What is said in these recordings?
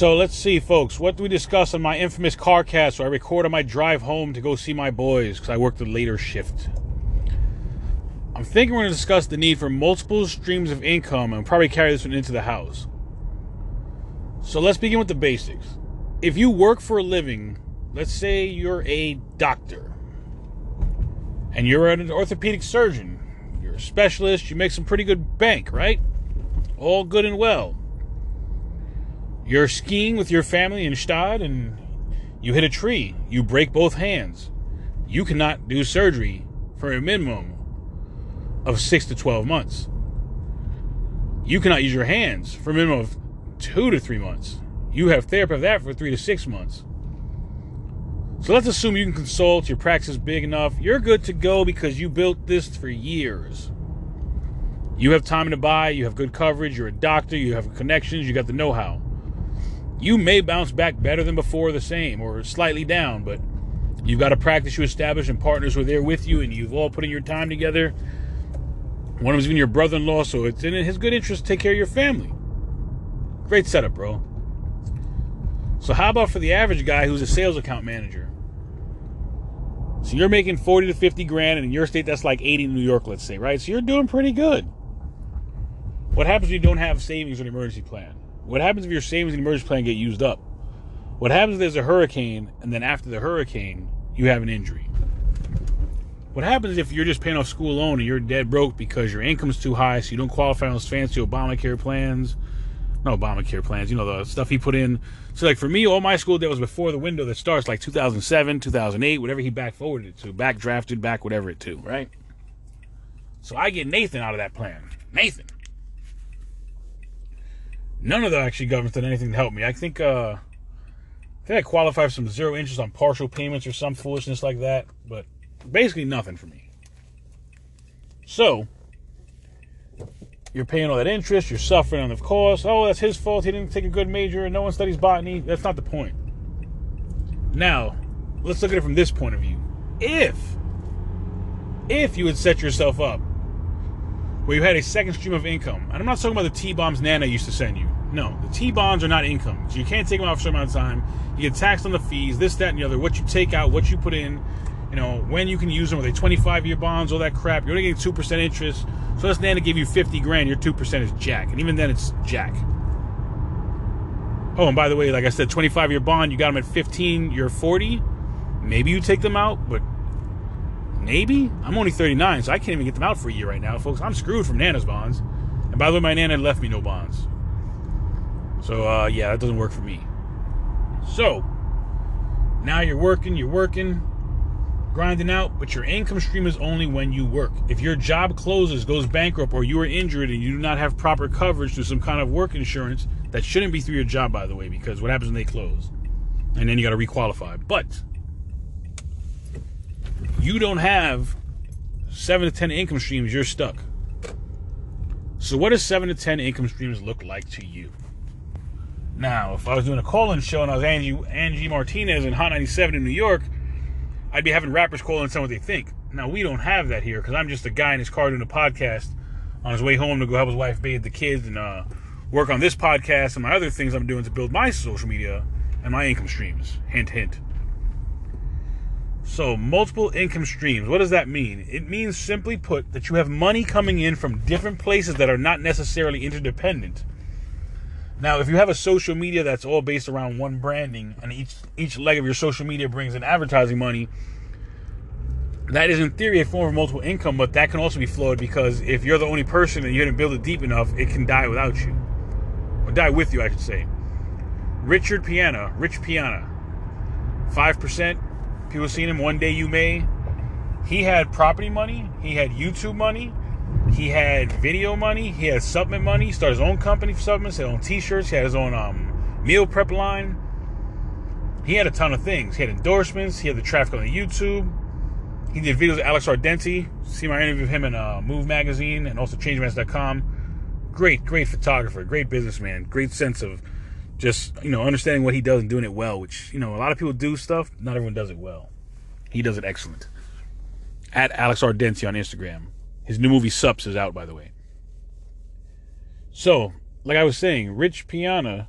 So let's see, folks. What do we discuss on my infamous car cast where I record on my drive home to go see my boys because I work the later shift? I'm thinking we're going to discuss the need for multiple streams of income and probably carry this one into the house. So let's begin with the basics. If you work for a living, let's say you're a doctor and you're an orthopedic surgeon, you're a specialist, you make some pretty good bank, right? All good and well. You're skiing with your family in Stad and you hit a tree. You break both hands. You cannot do surgery for a minimum of six to 12 months. You cannot use your hands for a minimum of two to three months. You have therapy of that for three to six months. So let's assume you can consult, your practice is big enough. You're good to go because you built this for years. You have time to buy, you have good coverage, you're a doctor, you have connections, you got the know how. You may bounce back better than before, the same, or slightly down, but you've got a practice you established and partners were there with you, and you've all put in your time together. One of them's even your brother in law, so it's in his good interest to take care of your family. Great setup, bro. So, how about for the average guy who's a sales account manager? So, you're making 40 to 50 grand, and in your state, that's like 80 in New York, let's say, right? So, you're doing pretty good. What happens if you don't have savings or an emergency plan? What happens if your savings and emergency plan get used up? What happens if there's a hurricane, and then after the hurricane, you have an injury? What happens if you're just paying off school loan and you're dead broke because your income's too high, so you don't qualify on those fancy Obamacare plans? No Obamacare plans, you know, the stuff he put in. So, like, for me, all my school debt was before the window that starts, like 2007, 2008, whatever he back forwarded it to, back drafted, back whatever it to, right? So I get Nathan out of that plan. Nathan. None of the actually governments did anything to help me. I think, uh, I think I qualify for some zero interest on partial payments or some foolishness like that, but basically nothing for me. So, you're paying all that interest, you're suffering on the cost. Oh, that's his fault. He didn't take a good major and no one studies botany. That's not the point. Now, let's look at it from this point of view. If, if you would set yourself up where you had a second stream of income, and I'm not talking about the T bombs Nana used to send you. No, the T bonds are not income. So you can't take them out for a certain amount of time. You get taxed on the fees, this, that, and the other. What you take out, what you put in, you know, when you can use them, are they 25 year bonds, all that crap. You're only getting 2% interest. So let's Nana give you 50 grand, your 2% is jack. And even then, it's jack. Oh, and by the way, like I said, 25 year bond, you got them at 15, you're 40. Maybe you take them out, but maybe? I'm only 39, so I can't even get them out for a year right now, folks. I'm screwed from Nana's bonds. And by the way, my Nana left me no bonds. So, uh, yeah, that doesn't work for me. So, now you're working, you're working grinding out, but your income stream is only when you work. If your job closes, goes bankrupt, or you are injured and you do not have proper coverage through some kind of work insurance, that shouldn't be through your job, by the way, because what happens when they close? And then you got to requalify. But you don't have seven to 10 income streams, you're stuck. So, what does seven to 10 income streams look like to you? Now, if I was doing a call in show and I was Angie, Angie Martinez in Hot 97 in New York, I'd be having rappers call and tell what they think. Now we don't have that here because I'm just a guy in his car doing a podcast on his way home to go help his wife bathe the kids and uh, work on this podcast and my other things I'm doing to build my social media and my income streams. Hint, hint. So, multiple income streams. What does that mean? It means, simply put, that you have money coming in from different places that are not necessarily interdependent. Now, if you have a social media that's all based around one branding, and each each leg of your social media brings in advertising money, that is in theory a form of multiple income, but that can also be flawed because if you're the only person and you didn't build it deep enough, it can die without you, or die with you, I should say. Richard Piana, Rich Piana, five percent. People seen him. One day you may. He had property money. He had YouTube money. He had video money. He had supplement money. He started his own company for supplements. His own T-shirts. He had his own um, meal prep line. He had a ton of things. He had endorsements. He had the traffic on the YouTube. He did videos with Alex Ardenti. See my interview with him in uh, Move Magazine and also ChangeMans.com. Great, great photographer. Great businessman. Great sense of just you know understanding what he does and doing it well. Which you know a lot of people do stuff. Not everyone does it well. He does it excellent. At Alex Ardenti on Instagram. His new movie Sups is out, by the way. So, like I was saying, Rich Piana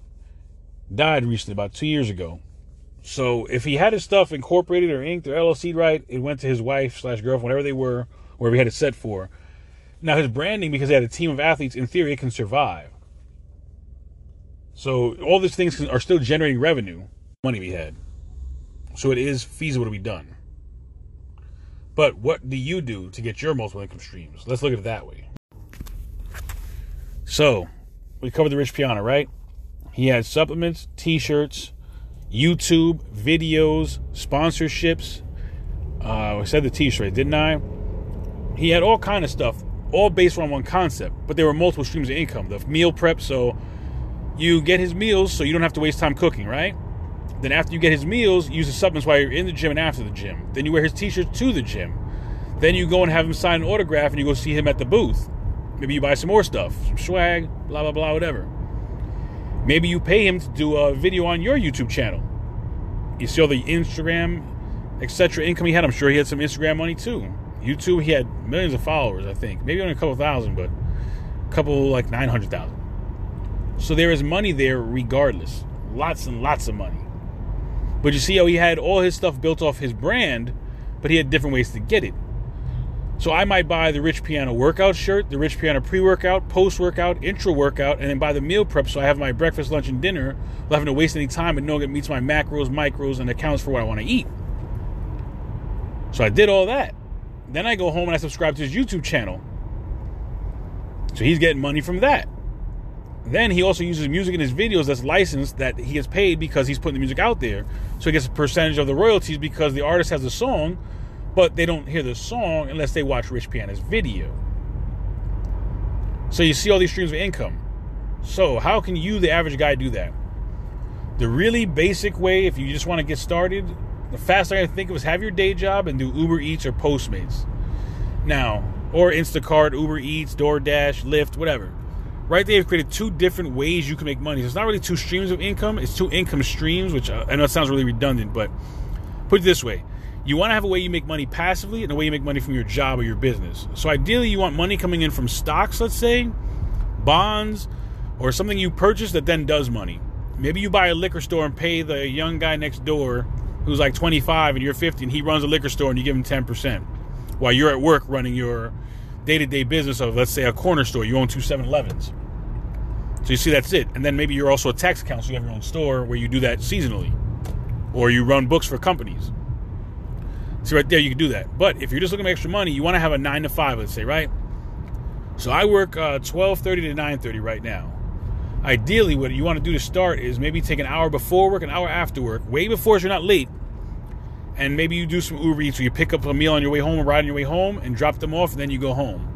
died recently, about two years ago. So if he had his stuff incorporated or inked or LLC right, it went to his wife slash girlfriend, whatever they were, wherever he had it set for. Now his branding, because he had a team of athletes, in theory, it can survive. So all these things are still generating revenue, money we had. So it is feasible to be done. But what do you do to get your multiple income streams? Let's look at it that way. So we covered the Rich Piana, right? He had supplements, t-shirts, YouTube, videos, sponsorships. Uh, I said the t-shirt, didn't I? He had all kind of stuff, all based on one concept, but there were multiple streams of income. The meal prep, so you get his meals so you don't have to waste time cooking, right? Then after you get his meals, use the supplements while you're in the gym and after the gym. Then you wear his t-shirts to the gym. Then you go and have him sign an autograph and you go see him at the booth. Maybe you buy some more stuff, some swag, blah blah blah, whatever. Maybe you pay him to do a video on your YouTube channel. You see all the Instagram, etc. income he had. I'm sure he had some Instagram money too. YouTube, he had millions of followers, I think. Maybe only a couple thousand, but a couple like 900,000. So there is money there regardless. Lots and lots of money. But you see how he had all his stuff built off his brand, but he had different ways to get it. So I might buy the Rich Piana workout shirt, the Rich Piana pre-workout, post-workout, intro workout, and then buy the meal prep so I have my breakfast, lunch, and dinner without having to waste any time and know it meets my macros, micros, and accounts for what I want to eat. So I did all that. Then I go home and I subscribe to his YouTube channel. So he's getting money from that. Then he also uses music in his videos that's licensed that he gets paid because he's putting the music out there. So he gets a percentage of the royalties because the artist has a song but they don't hear the song unless they watch Rich Piana's video. So you see all these streams of income. So how can you, the average guy, do that? The really basic way, if you just want to get started, the fastest I can think of is have your day job and do Uber Eats or Postmates. Now, or Instacart, Uber Eats, DoorDash, Lyft, whatever. Right there, they've created two different ways you can make money. So it's not really two streams of income; it's two income streams. Which uh, I know it sounds really redundant, but put it this way: you want to have a way you make money passively and a way you make money from your job or your business. So ideally, you want money coming in from stocks, let's say, bonds, or something you purchase that then does money. Maybe you buy a liquor store and pay the young guy next door who's like 25 and you're 50 and he runs a liquor store and you give him 10% while you're at work running your day-to-day business of let's say a corner store you own two 7-elevens so you see that's it and then maybe you're also a tax accountant so you have your own store where you do that seasonally or you run books for companies See right there, you can do that. But if you're just looking for extra money, you want to have a nine to five, let's say, right? So I work uh, 12:30 to 9:30 right now. Ideally, what you want to do to start is maybe take an hour before work, an hour after work, way before so you're not late, and maybe you do some Uber Eats, or you pick up a meal on your way home, ride on your way home, and drop them off, and then you go home.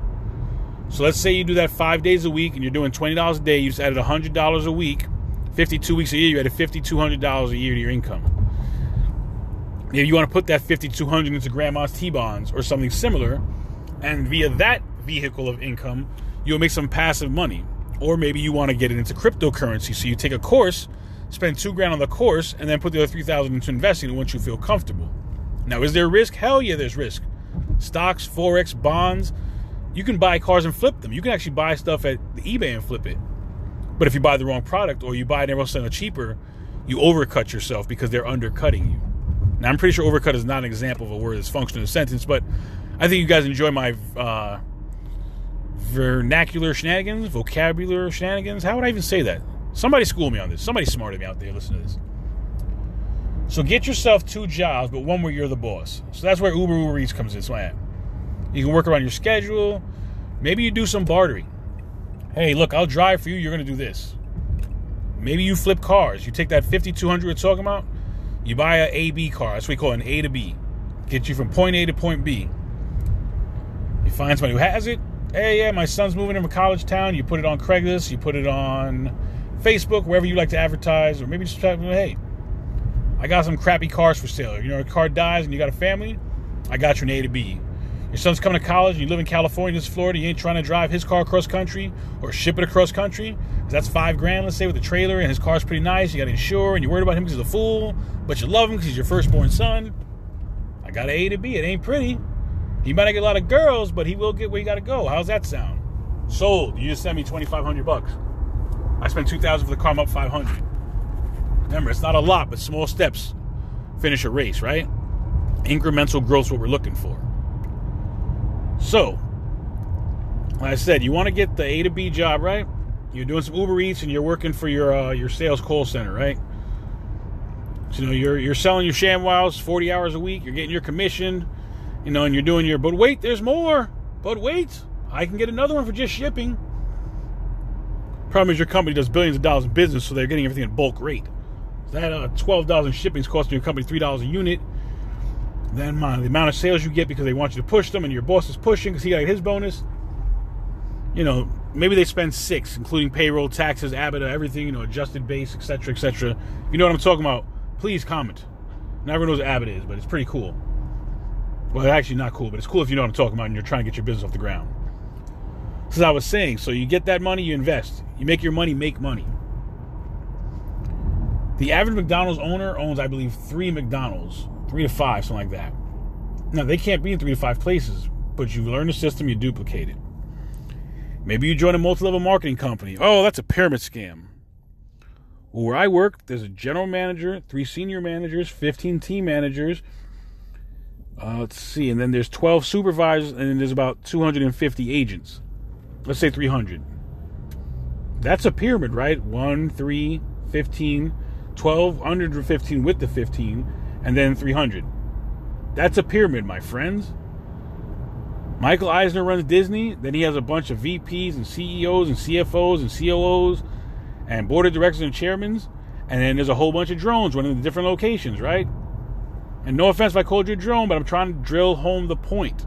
So let's say you do that five days a week, and you're doing twenty dollars a day. You just added hundred dollars a week, fifty-two weeks a year. You added fifty-two hundred dollars a year to your income. If you want to put that 5200 into grandma's T-bonds or something similar, and via that vehicle of income, you'll make some passive money. Or maybe you want to get it into cryptocurrency. So you take a course, spend two grand on the course, and then put the other 3000 into investing once you feel comfortable. Now, is there risk? Hell yeah, there's risk. Stocks, Forex, bonds, you can buy cars and flip them. You can actually buy stuff at the eBay and flip it. But if you buy the wrong product or you buy it everywhere else cheaper, you overcut yourself because they're undercutting you. Now, I'm pretty sure overcut is not an example of a word that's functional in a sentence, but I think you guys enjoy my uh, vernacular shenanigans, vocabulary shenanigans. How would I even say that? Somebody school me on this. Somebody smarter me out there. Listen to this. So get yourself two jobs, but one where you're the boss. So that's where Uber Uber Eats comes in. So you can work around your schedule. Maybe you do some bartering. Hey, look, I'll drive for you. You're going to do this. Maybe you flip cars. You take that 5200 we're talking about. You buy a AB car. That's what we call an A to B. Get you from point A to point B. You find somebody who has it. Hey, yeah, my son's moving into a college town. You put it on Craigslist. You put it on Facebook, wherever you like to advertise, or maybe just try, hey, I got some crappy cars for sale. You know, a car dies and you got a family. I got you an A to B. Your son's coming to college you live in California, this Florida. You ain't trying to drive his car across country or ship it across country. That's five grand, let's say, with a trailer, and his car's pretty nice. You got to insure, and you're worried about him because he's a fool, but you love him because he's your firstborn son. I got A to B. It ain't pretty. He might not get a lot of girls, but he will get where you got to go. How's that sound? Sold. You just sent me twenty five hundred bucks. I spent two thousand for the car. I'm up five hundred. Remember, it's not a lot, but small steps finish a race, right? Incremental growth is what we're looking for. So, like I said, you want to get the A to B job, right? You're doing some Uber Eats and you're working for your uh, your sales call center, right? So, you know, you're you're selling your ShamWows 40 hours a week. You're getting your commission, you know, and you're doing your. But wait, there's more. But wait, I can get another one for just shipping. Problem is, your company does billions of dollars in business, so they're getting everything in bulk rate. So that uh, twelve dollars in shipping is costing your company three dollars a unit. Then the amount of sales you get because they want you to push them, and your boss is pushing because he got his bonus. You know, maybe they spend six, including payroll, taxes, EBITDA, everything. You know, adjusted base, etc., etc. You know what I'm talking about, please comment. Not everyone knows what EBITDA is, but it's pretty cool. Well, actually, not cool, but it's cool if you know what I'm talking about and you're trying to get your business off the ground. As I was saying, so you get that money, you invest. You make your money make money. The average McDonald's owner owns, I believe, three McDonald's, three to five, something like that. Now, they can't be in three to five places, but you learn the system, you duplicate it. Maybe you join a multi level marketing company. Oh, that's a pyramid scam. Well, where I work, there's a general manager, three senior managers, 15 team managers. Uh, let's see, and then there's 12 supervisors, and there's about 250 agents let's say 300. That's a pyramid, right? 1, 3, 15, 12, under 15 with the 15, and then 300. That's a pyramid, my friends. Michael Eisner runs Disney, then he has a bunch of VPs and CEOs and CFOs and COOs and board of directors and chairmen, and then there's a whole bunch of drones running in different locations, right? And no offense if I called you a drone, but I'm trying to drill home the point.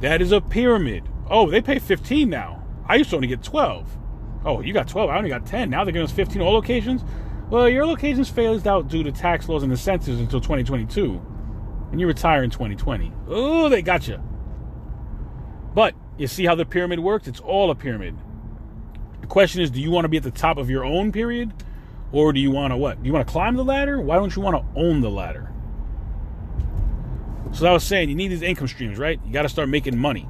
That is a pyramid. Oh, they pay 15 now. I used to only get 12. Oh, you got 12. I only got 10. Now they're giving us 15 all locations. Well, your locations phased out due to tax laws and incentives until 2022, and you retire in 2020. Oh, they got you. But you see how the pyramid works? It's all a pyramid. The question is, do you want to be at the top of your own period, or do you want to what? Do you want to climb the ladder? Why don't you want to own the ladder? So I was saying, you need these income streams, right? You got to start making money.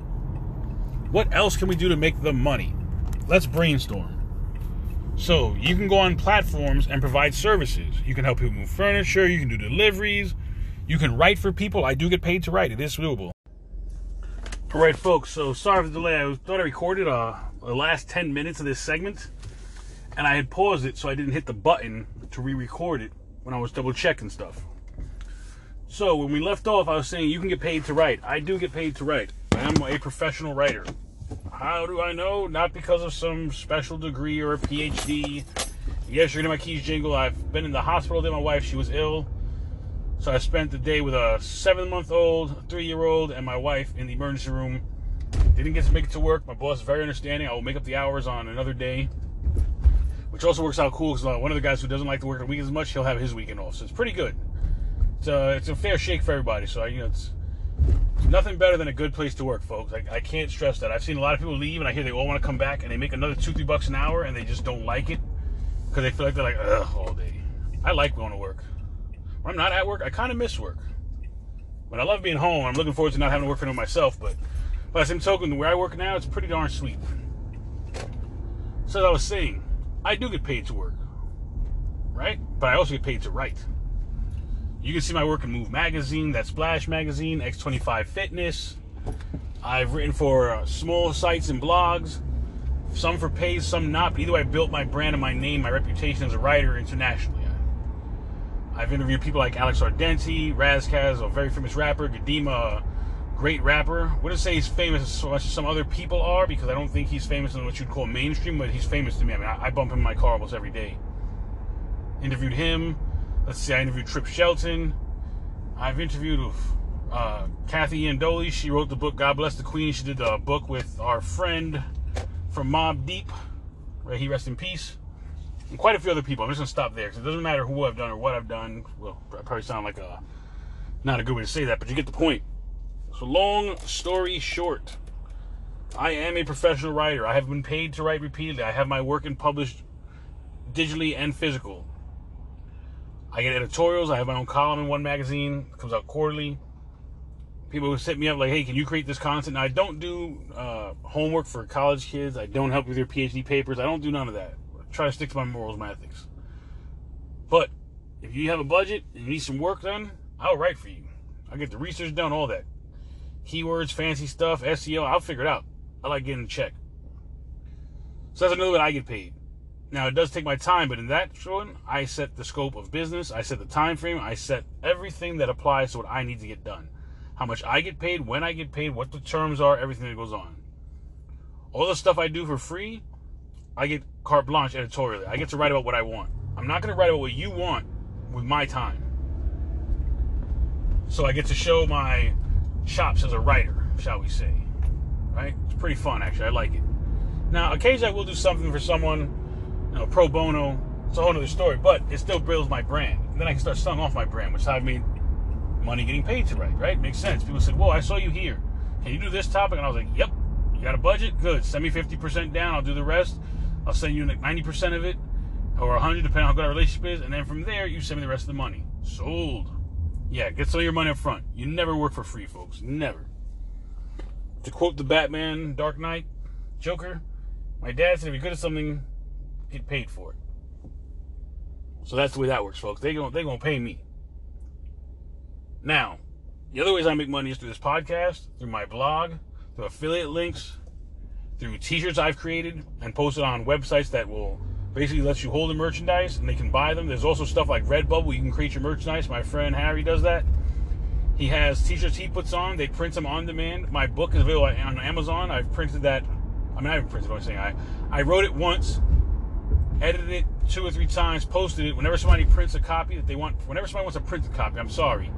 What else can we do to make the money? Let's brainstorm. So you can go on platforms and provide services. You can help people move furniture. You can do deliveries. You can write for people. I do get paid to write. It is doable. All right, folks. So sorry for the delay. I thought I recorded uh, the last 10 minutes of this segment, and I had paused it so I didn't hit the button to re-record it when I was double checking stuff. So when we left off, I was saying you can get paid to write. I do get paid to write. I am a professional writer. How do I know? Not because of some special degree or a PhD. Yes, you're my keys jingle. I've been in the hospital with my wife. She was ill. So I spent the day with a seven month old, three year old, and my wife in the emergency room. Didn't get to make it to work. My boss is very understanding. I will make up the hours on another day. Which also works out cool because uh, one of the guys who doesn't like to work the weekend as much, he'll have his weekend off. So it's pretty good. It's, uh, it's a fair shake for everybody. So, I, you know, it's nothing better than a good place to work, folks. I, I can't stress that. I've seen a lot of people leave, and I hear they all want to come back, and they make another two, three bucks an hour, and they just don't like it because they feel like they're like, ugh, all day. I like going to work. When I'm not at work, I kind of miss work. But I love being home. I'm looking forward to not having to work for myself. But by the same token, where I work now, it's pretty darn sweet. So as I was saying, I do get paid to work, right? But I also get paid to write. You can see my work in Move Magazine, that Splash Magazine, X25 Fitness. I've written for uh, small sites and blogs, some for pays, some not. But either way, I built my brand and my name, my reputation as a writer internationally. I've interviewed people like Alex Ardenti, Ras Kass, a very famous rapper, Gadima, great rapper. Wouldn't say he's famous as much as some other people are because I don't think he's famous in what you'd call mainstream, but he's famous to me. I mean, I, I bump him in my car almost every day. Interviewed him. Let's see, I interviewed Trip Shelton. I've interviewed uh, Kathy Iandoli. She wrote the book God Bless the Queen. She did a book with our friend from Mobb Deep. Right, he rest in peace. And quite a few other people. I'm just gonna stop there because it doesn't matter who I've done or what I've done. Well, I probably sound like a not a good way to say that, but you get the point. So long story short, I am a professional writer. I have been paid to write repeatedly. I have my work in published digitally and physical. I get editorials. I have my own column in one magazine. It comes out quarterly. People will hit me up like, "Hey, can you create this content?" Now, I don't do uh, homework for college kids. I don't help with their PhD papers. I don't do none of that. I try to stick to my morals, my ethics. But if you have a budget and you need some work done, I'll write for you. I'll get the research done, all that. Keywords, fancy stuff, SEO, I'll figure it out. I like getting a check. So that's another way I get paid. Now it does take my time, but in that one, I set the scope of business, I set the time frame, I set everything that applies to what I need to get done. How much I get paid, when I get paid, what the terms are, everything that goes on. All the stuff I do for free, I get carte blanche editorially. I get to write about what I want. I'm not going to write about what you want with my time. So I get to show my chops as a writer, shall we say. Right? It's pretty fun, actually. I like it. Now, occasionally I will do something for someone, know, pro bono. It's a whole other story, but it still builds my brand. And then I can start selling off my brand, which I've made money getting paid to write, right? Makes sense. People said, Whoa, I saw you here. Can you do this topic? And I was like, Yep. You got a budget? Good. Send me 50% down. I'll do the rest. I'll send you 90% of it or 100 depending on how good our relationship is. And then from there, you send me the rest of the money. Sold. Yeah, get some of your money up front. You never work for free, folks. Never. To quote the Batman Dark Knight Joker, my dad said if you're good at something, get paid for it. So that's the way that works, folks. They going they gonna pay me. Now, the other ways I make money is through this podcast, through my blog, through affiliate links, through t-shirts I've created and posted on websites that will basically let you hold the merchandise and they can buy them. There's also stuff like Redbubble, you can create your merchandise. My friend Harry does that. He has t-shirts he puts on, they print them on demand. My book is available on Amazon. I've printed that. I mean, I haven't printed I'm saying I, I wrote it once, edited it two or three times, posted it. Whenever somebody prints a copy that they want, whenever somebody wants a printed copy, I'm sorry,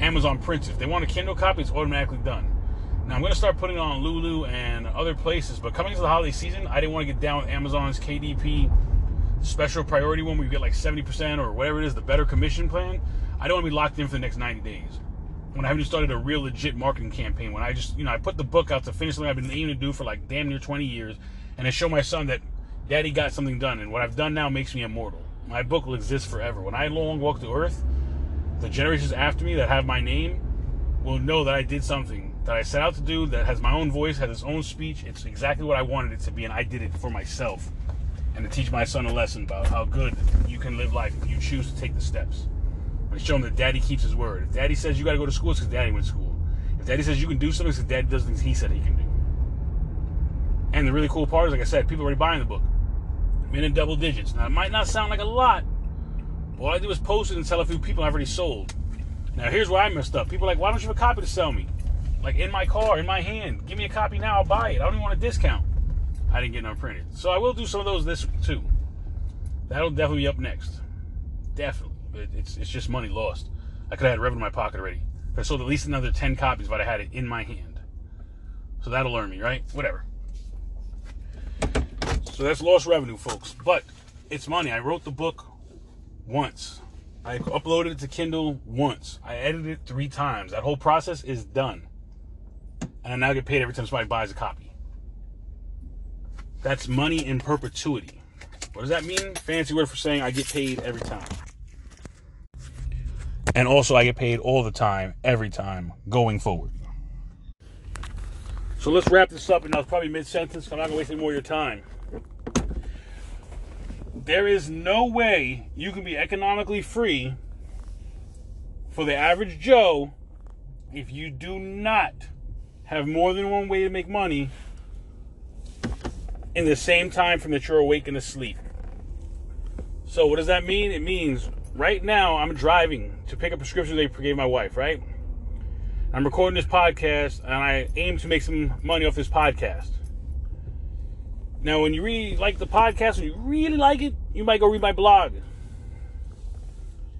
Amazon prints it. If they want a Kindle copy, it's automatically done. Now I'm going to start putting it on Lulu and other places, but coming into the holiday season, I didn't want to get down with Amazon's KDP special priority one where you get like 70% or whatever it is, the better commission plan. I don't want to be locked in for the next 90 days. When I haven't started a real legit marketing campaign, when I just, you know, I put the book out to finish something I've been aiming to do for like damn near 20 years, and I show my son that daddy got something done, and what I've done now makes me immortal. My book will exist forever. When I long walk the earth, the generations after me that have my name will know that I did something that I set out to do that has my own voice, has its own speech. It's exactly what I wanted it to be, and I did it for myself. And to teach my son a lesson about how good you can live life if you choose to take the steps. I show him that daddy keeps his word. If daddy says you got to go to school, it's because daddy went to school. If daddy says you can do something, it's because daddy does things he said he can do. And the really cool part is, like I said, people are already buying the book. I'm in double digits. Now, it might not sound like a lot, but all I do is post it and tell a few people I've already sold. Now, here's where I messed up. People are like, why don't you have a copy to sell me? like in my car, in my hand. Give me a copy now, I'll buy it. I don't even want a discount. I didn't get none printed. So I will do some of those this week too. That'll definitely be up next. Definitely. It's, it's just money lost. I could have had revenue in my pocket already. I sold at least another 10 copies if I had it in my hand. So that'll earn me, right? Whatever. So that's lost revenue, folks. But it's money. I wrote the book once. I uploaded it to Kindle once. I edited it three times. That whole process is done and I now get paid every time somebody buys a copy. That's money in perpetuity. What does that mean? Fancy word for saying I get paid every time. And also, I get paid all the time, every time, going forward. So let's wrap this up, and I was probably mid sentence. I'm not going to waste any more of your time. There is no way you can be economically free for the average Joe if you do not have more than one way to make money in the same time from that you're awake and asleep. So what does that mean? It means right now I'm driving to pick up prescriptions they gave my wife, right? I'm recording this podcast and I aim to make some money off this podcast. Now, when you really like the podcast, when you really like it, you might go read my blog.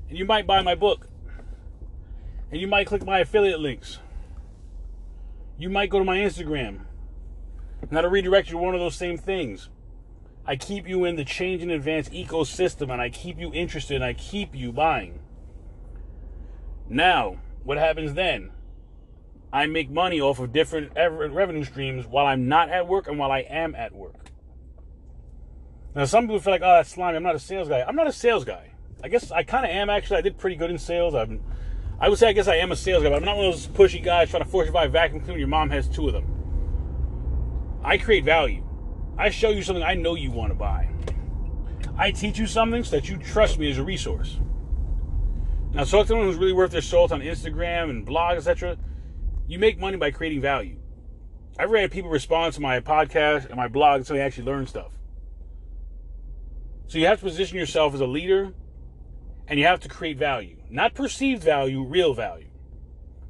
And you might buy my book. And you might click my affiliate links you might go to my Instagram. And that'll redirect you to one of those same things. I keep you in the Change in Advance ecosystem and I keep you interested and I keep you buying. Now, what happens then? I make money off of different revenue streams while I'm not at work and while I am at work. Now, some people feel like, oh, that's slimy. I'm not a sales guy. I'm not a sales guy. I guess I kind of am actually. I did pretty good in sales. Been I would say I guess I am a sales guy, but I'm not one of those pushy guys trying to force you to buy a vacuum cleaner. Your mom has two of them. I create value. I show you something I know you want to buy. I teach you something so that you trust me as a resource. Now, talk to someone who's really worth their salt on Instagram and blog, etc. You make money by creating value. I've had people respond to my podcast and my blog until they actually learn stuff. So you have to position yourself as a leader and you have to create value. Not perceived value, real value.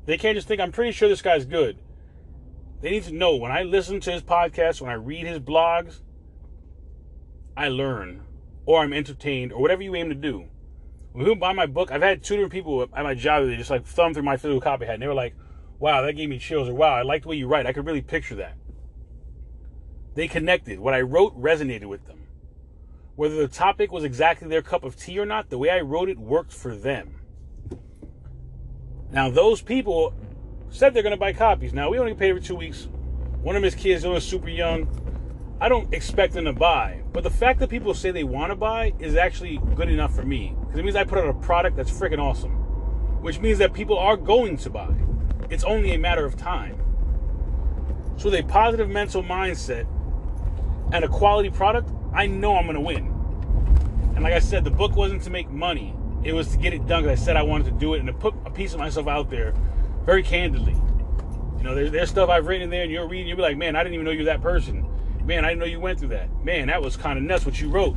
They can't just think, I'm pretty sure this guy's good. They need to know when I listen to his podcast, when I read his blogs, I learn or I'm entertained or whatever you aim to do. When people buy my book, I've had two different people at my job that just like thumb through my physical copy and they were like, wow, that gave me chills, or wow, I like the way you write. I could really picture that. They connected. What I wrote resonated with them. Whether the topic was exactly their cup of tea or not, the way I wrote it worked for them. Now, those people said they're going to buy copies. Now, we only paid for two weeks. One of his kids is super young. I don't expect them to buy. But the fact that people say they want to buy is actually good enough for me. Because it means I put out a product that's freaking awesome. Which means that people are going to buy. It's only a matter of time. So, with a positive mental mindset and a quality product, I know I'm going to win. And like I said, the book wasn't to make money, it was to get it done because I said I wanted to do it and to put a piece of myself out there very candidly. You know, there's, there's stuff I've written in there and you're reading, you'll be like, man, I didn't even know you're that person. Man, I didn't know you went through that. Man, that was kind of nuts what you wrote.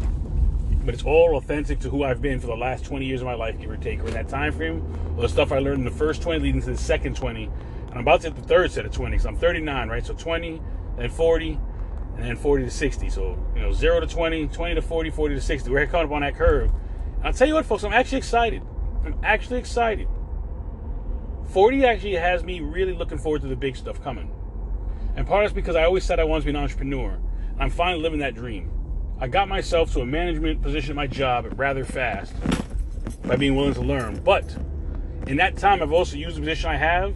But it's all authentic to who I've been for the last 20 years of my life, give or take. Or in that time frame, all the stuff I learned in the first 20 leading to the second 20. And I'm about to hit the third set of 20 because I'm 39, right? So 20, then 40, and then 40 to 60. So, you know, 0 to 20, 20 to 40, 40 to 60. We're coming up on that curve. And I'll tell you what, folks, I'm actually excited. I'm actually excited. 40 actually has me really looking forward to the big stuff coming. And part of it's because I always said I wanted to be an entrepreneur. I'm finally living that dream. I got myself to a management position at my job rather fast by being willing to learn. But in that time, I've also used the position I have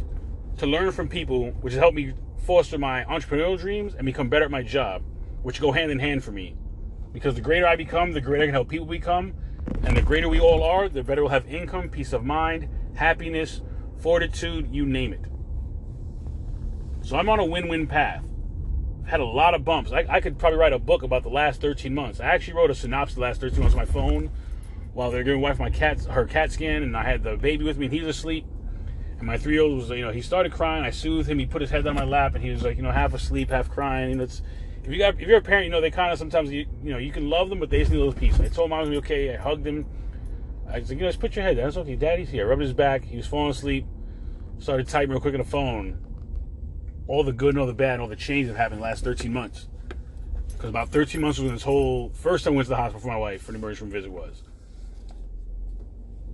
to learn from people, which has helped me foster my entrepreneurial dreams and become better at my job, which go hand in hand for me. Because the greater I become, the greater I can help people become. And the greater we all are, the better we'll have income, peace of mind, happiness, fortitude, you name it. So I'm on a win win path. I've had a lot of bumps. I, I, could probably write a book about the last 13 months. I actually wrote a synopsis the last 13 months on my phone while they're giving my wife my cat her CAT scan, and I had the baby with me, and he was asleep. And my three year old was, you know, he started crying. I soothed him. He put his head on my lap, and he was like, you know, half asleep, half crying. And it's if you got if you're a parent, you know, they kind of sometimes you you know you can love them, but they just need a little peace. I told mom to be okay. I hugged him. I was like, you know, just put your head down. It's okay. Daddy's here. I rubbed his back. He was falling asleep. Started typing real quick on the phone. All the good and all the bad, and all the change that happened in the last 13 months. Because about 13 months was when this whole first time I went to the hospital for my wife for an emergency room visit was.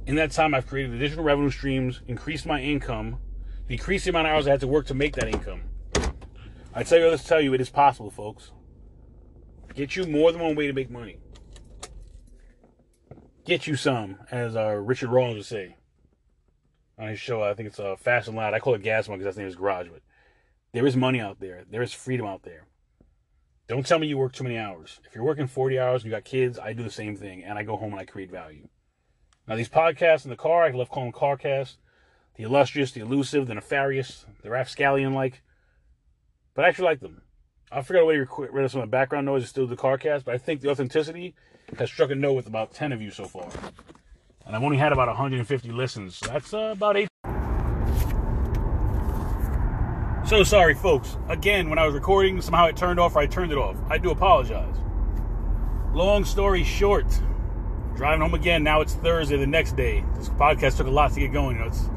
In that time, I've created additional revenue streams, increased my income, decreased the amount of hours I had to work to make that income. I tell you, let's tell you, it is possible, folks. Get you more than one way to make money. Get you some, as uh, Richard Rawlings would say on his show. I think it's uh, Fast and Loud. I call it Gas Monkey because that's the name of his garage. But there is money out there. There is freedom out there. Don't tell me you work too many hours. If you're working 40 hours and you got kids, I do the same thing, and I go home and I create value. Now, these podcasts in the car, I love calling them CarCast. The illustrious, the elusive, the nefarious, the rapscallion like. But I actually like them. I forgot a way to get rid of some of the background noise and still do the CarCast, but I think the authenticity has struck a note with about 10 of you so far. And I've only had about 150 listens. So that's uh, about eight. So sorry, folks. Again, when I was recording, somehow it turned off or I turned it off. I do apologize. Long story short, driving home again. Now it's Thursday, the next day. This podcast took a lot to get going. You know, it's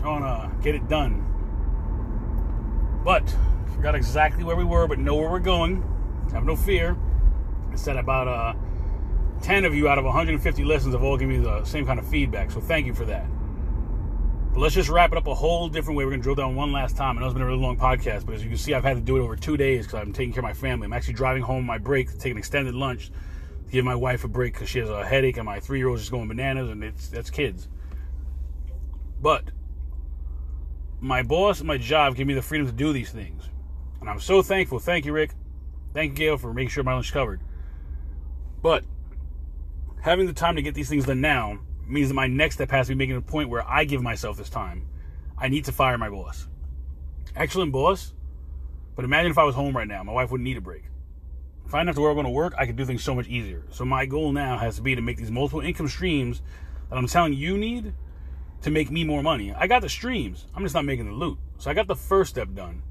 trying to get it done. But forgot exactly where we were, but know where we're going. Have no fear. I said about uh, 10 of you out of 150 listens have all given me the same kind of feedback. So thank you for that. But let's just wrap it up a whole different way. We're going to drill down one last time. I know it's been a really long podcast, but as you can see, I've had to do it over two days because I'm taking care of my family. I'm actually driving home my break to take an extended lunch give my wife a break because she has a headache and my three year old is going bananas and it's that's kids. But my boss my job give me the freedom to do these things. And I'm so thankful. Thank you, Rick. Thank you, Gail, for making sure my lunch covered. But having the time to get these things done now means that my next step has to be making a point where I give myself this time. I need to fire my boss. Excellent boss, but imagine if I was home right now. My wife wouldn't need a break. If I didn't have to worry going to work, I could do things so much easier. So my goal now has to be to make these multiple income streams that I'm telling you need to make me more money. I got the streams. I'm just not making the loot. So I got the first step done.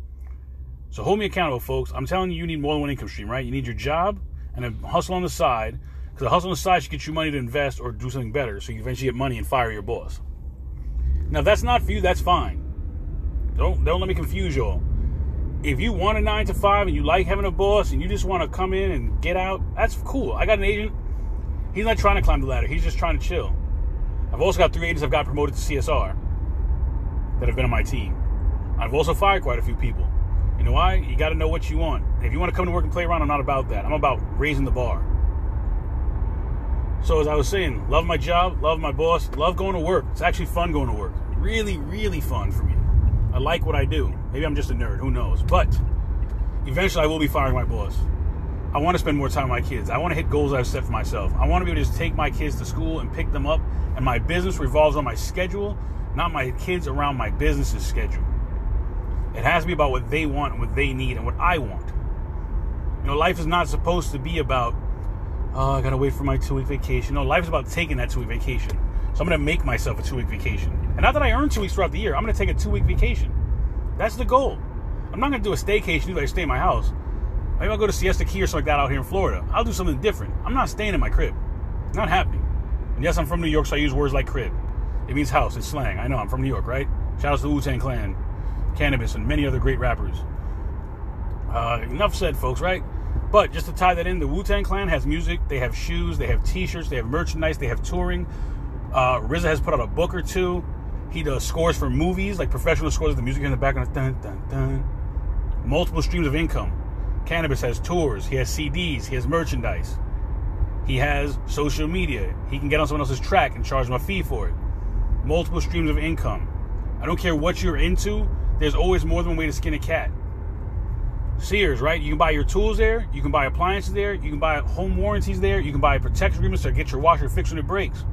So hold me accountable, folks. I'm telling you, you need more than one income stream, right? You need your job and a hustle on the side. Because a hustle on the side should get you money to invest or do something better so you eventually get money and fire your boss. Now, if that's not for you, that's fine. Don't, don't let me confuse y'all. If you want a nine to five and you like having a boss and you just want to come in and get out, that's cool. I got an agent. He's not trying to climb the ladder. He's just trying to chill. I've also got three agents I've got promoted to CSR that have been on my team. I've also fired quite a few people. You know why? You got to know what you want. If you want to come to work and play around, I'm not about that. I'm about raising the bar. So as I was saying, love my job, love my boss, love going to work. It's actually fun going to work. Really, really fun for me. I like what I do. Maybe I'm just a nerd, who knows? But eventually I will be firing my boss. I want to spend more time with my kids. I want to hit goals I've set for myself. I want to be able to just take my kids to school and pick them up, and my business revolves on my schedule, not my kids around my business's schedule. It has to be about what they want and what they need and what I want. You know, life is not supposed to be about, oh, I gotta wait for my two week vacation. No, life is about taking that two week vacation. So I'm gonna make myself a two week vacation. And not that I earn two weeks throughout the year, I'm gonna take a two week vacation. That's the goal. I'm not gonna do a staycation, do I stay in my house. Maybe I'll go to Siesta Key or something like that out here in Florida. I'll do something different. I'm not staying in my crib. Not happening. And yes, I'm from New York, so I use words like crib. It means house. It's slang. I know. I'm from New York, right? Shout out to the Wu Tang Clan, Canibus, and many other great rappers. Uh, enough said, folks, right? But just to tie that in, the Wu Tang Clan has music, they have shoes, they have t shirts, they have merchandise, they have touring. Uh, RZA has put out a book or two. He does scores for movies, like professional scores the music in the background. Dun, dun, dun. Multiple streams of income. Canibus has tours, he has CDs, he has merchandise, he has social media. He can get on someone else's track and charge them a fee for it. Multiple streams of income. I don't care what you're into, there's always more than one way to skin a cat. Sears, right? You can buy your tools there, you can buy appliances there, you can buy home warranties there, you can buy protection agreements to get your washer fixed when it breaks.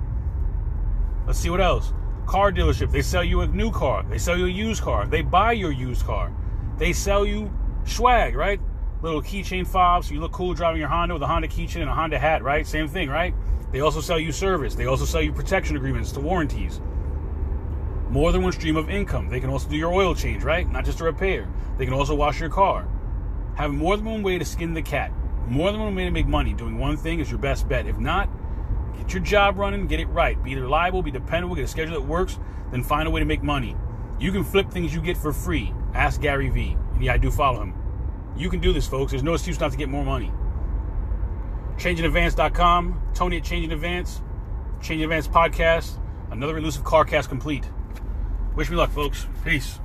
Let's see what else. Car dealership, they sell you a new car, they sell you a used car, they buy your used car, they sell you swag, right? little keychain fobs, so you look cool driving your Honda with a Honda keychain and a Honda hat, right? Same thing, right? They also sell you service. They also sell you protection agreements to warranties. More than one stream of income. They can also do your oil change, right? Not just a repair. They can also wash your car. Have more than one way to skin the cat. More than one way to make money. Doing one thing is your best bet. If not, get your job running, get it right. Be reliable, be dependable, get a schedule that works, then find a way to make money. You can flip things you get for free. Ask Gary Vee. And yeah, I do follow him. You can do this, folks. There's no excuse not to get more money. ChangeInAdvance.com, Tony at Change in Advance, Change in Advance Podcast, another elusive car cast complete. Wish me luck, folks. Peace.